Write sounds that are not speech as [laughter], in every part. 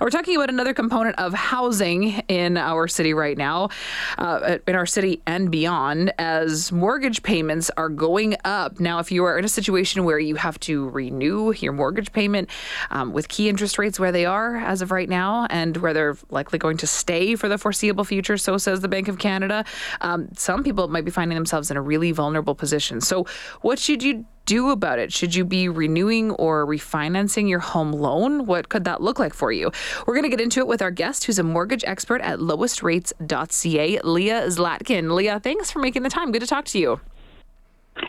We're talking about another component of housing in our city right now, uh, in our city and beyond, as mortgage payments are going up. Now, if you are in a situation where you have to renew your mortgage payment um, with key interest rates where they are as of right now and where they're likely going to stay for the foreseeable future, so says the Bank of Canada, um, some people might be finding themselves in a really vulnerable position. So, what should you do about it? Should you be renewing or refinancing your home loan? What could that look like for you? We're going to get into it with our guest, who's a mortgage expert at lowestrates.ca, Leah Zlatkin. Leah, thanks for making the time. Good to talk to you.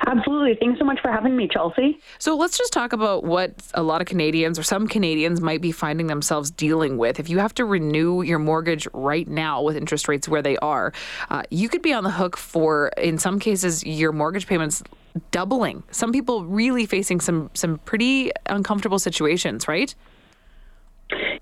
Absolutely. Thanks so much for having me, Chelsea. So let's just talk about what a lot of Canadians or some Canadians might be finding themselves dealing with. If you have to renew your mortgage right now with interest rates where they are, uh, you could be on the hook for, in some cases, your mortgage payments doubling. Some people really facing some some pretty uncomfortable situations, right?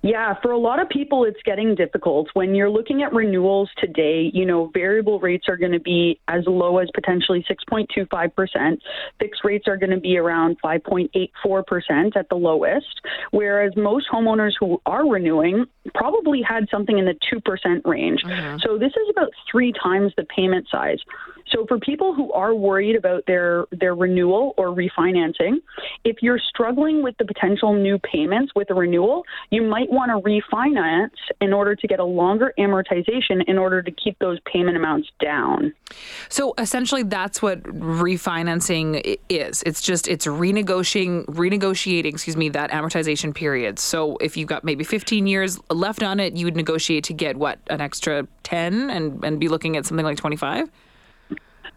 Yeah, for a lot of people, it's getting difficult. When you're looking at renewals today, you know, variable rates are going to be as low as potentially 6.25%. Fixed rates are going to be around 5.84% at the lowest, whereas most homeowners who are renewing probably had something in the 2% range. Mm-hmm. So this is about three times the payment size. So for people who are worried about their their renewal or refinancing, if you're struggling with the potential new payments with a renewal, you might want to refinance in order to get a longer amortization in order to keep those payment amounts down. So essentially that's what refinancing is. It's just it's renegotiating renegotiating, excuse me, that amortization period. So if you've got maybe 15 years left on it, you would negotiate to get what an extra 10 and and be looking at something like 25?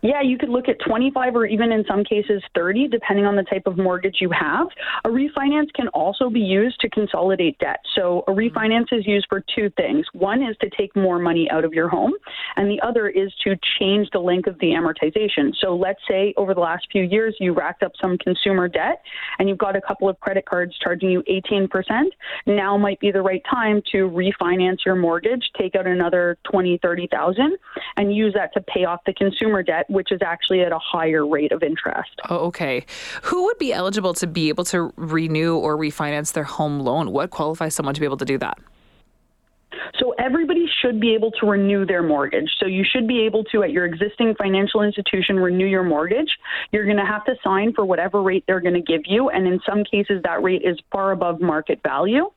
Yeah, you could look at 25 or even in some cases 30, depending on the type of mortgage you have. A refinance can also be used to consolidate debt. So a mm-hmm. refinance is used for two things. One is to take more money out of your home, and the other is to change the length of the amortization. So let's say over the last few years you racked up some consumer debt and you've got a couple of credit cards charging you 18%. Now might be the right time to refinance your mortgage, take out another 20, 30,000 and use that to pay off the consumer debt which is actually at a higher rate of interest. Oh, okay. Who would be eligible to be able to renew or refinance their home loan? What qualifies someone to be able to do that? So everybody should be able to renew their mortgage. So you should be able to, at your existing financial institution, renew your mortgage. You're going to have to sign for whatever rate they're going to give you, and in some cases, that rate is far above market value.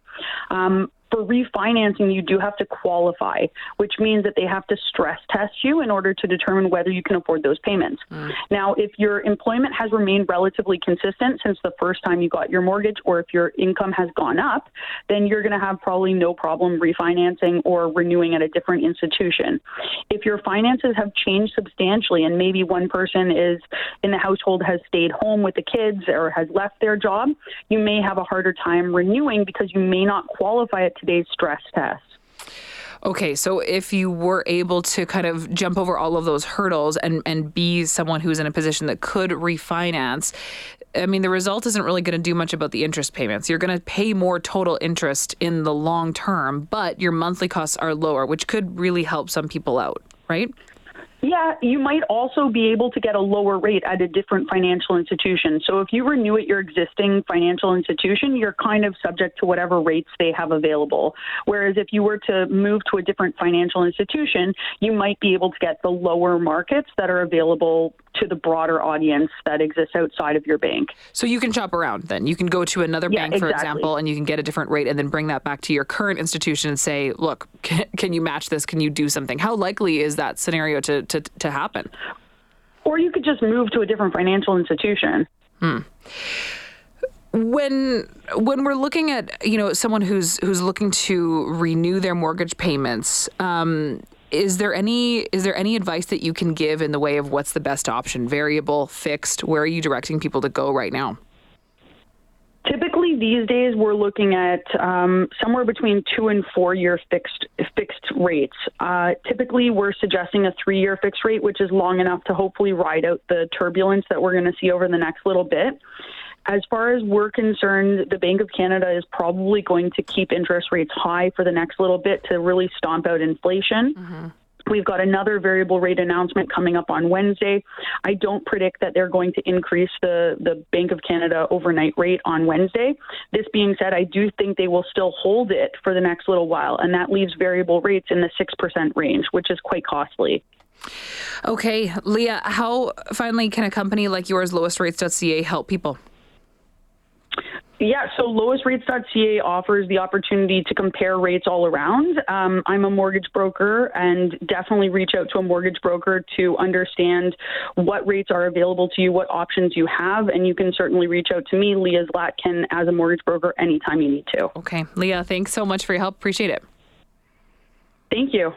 Um, for refinancing, you do have to qualify, which means that they have to stress test you in order to determine whether you can afford those payments. Mm. Now, if your employment has remained relatively consistent since the first time you got your mortgage, or if your income has gone up, then you're going to have probably no problem refinancing or renewing at a different institution. If your finances have changed substantially and maybe one person is in the household has stayed home with the kids or has left their job, you may have a harder time renewing because you may not qualify it today's stress test. Okay, so if you were able to kind of jump over all of those hurdles and, and be someone who's in a position that could refinance, I mean, the result isn't really going to do much about the interest payments. You're going to pay more total interest in the long term, but your monthly costs are lower, which could really help some people out, right? Yeah, you might also be able to get a lower rate at a different financial institution. So if you renew at your existing financial institution, you're kind of subject to whatever rates they have available. Whereas if you were to move to a different financial institution, you might be able to get the lower markets that are available to the broader audience that exists outside of your bank. So you can shop around then. You can go to another yeah, bank, for exactly. example, and you can get a different rate and then bring that back to your current institution and say, look, [laughs] can, can you match this? Can you do something? How likely is that scenario to, to, to happen? Or you could just move to a different financial institution. Hmm when when we're looking at you know someone who's who's looking to renew their mortgage payments um, is there any is there any advice that you can give in the way of what's the best option? Variable, fixed? Where are you directing people to go right now? Typically, these days we're looking at um, somewhere between two and four year fixed fixed rates. Uh, typically, we're suggesting a three year fixed rate, which is long enough to hopefully ride out the turbulence that we're going to see over the next little bit. As far as we're concerned, the Bank of Canada is probably going to keep interest rates high for the next little bit to really stomp out inflation. Mm-hmm. We've got another variable rate announcement coming up on Wednesday. I don't predict that they're going to increase the, the Bank of Canada overnight rate on Wednesday. This being said, I do think they will still hold it for the next little while, and that leaves variable rates in the 6% range, which is quite costly. Okay, Leah, how finally can a company like yours, lowestrates.ca, help people? Yeah, so lowestrates.ca offers the opportunity to compare rates all around. Um, I'm a mortgage broker and definitely reach out to a mortgage broker to understand what rates are available to you, what options you have, and you can certainly reach out to me, Leah Zlatkin, as a mortgage broker anytime you need to. Okay, Leah, thanks so much for your help. Appreciate it. Thank you.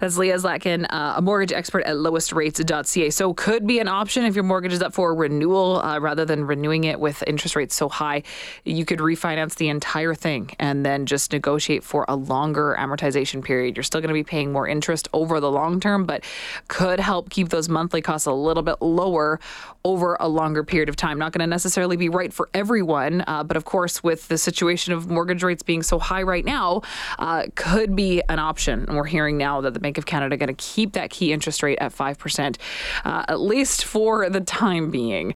That's Leah Zlatkin, uh, a mortgage expert at lowestrates.ca. So, could be an option if your mortgage is up for renewal uh, rather than renewing it with interest rates so high. You could refinance the entire thing and then just negotiate for a longer amortization period. You're still going to be paying more interest over the long term, but could help keep those monthly costs a little bit lower over a longer period of time. Not going to necessarily be right for everyone, uh, but of course, with the situation of mortgage rates being so high right now, uh, could be an option. And we're hearing that the Bank of Canada going to keep that key interest rate at 5%, uh, at least for the time being.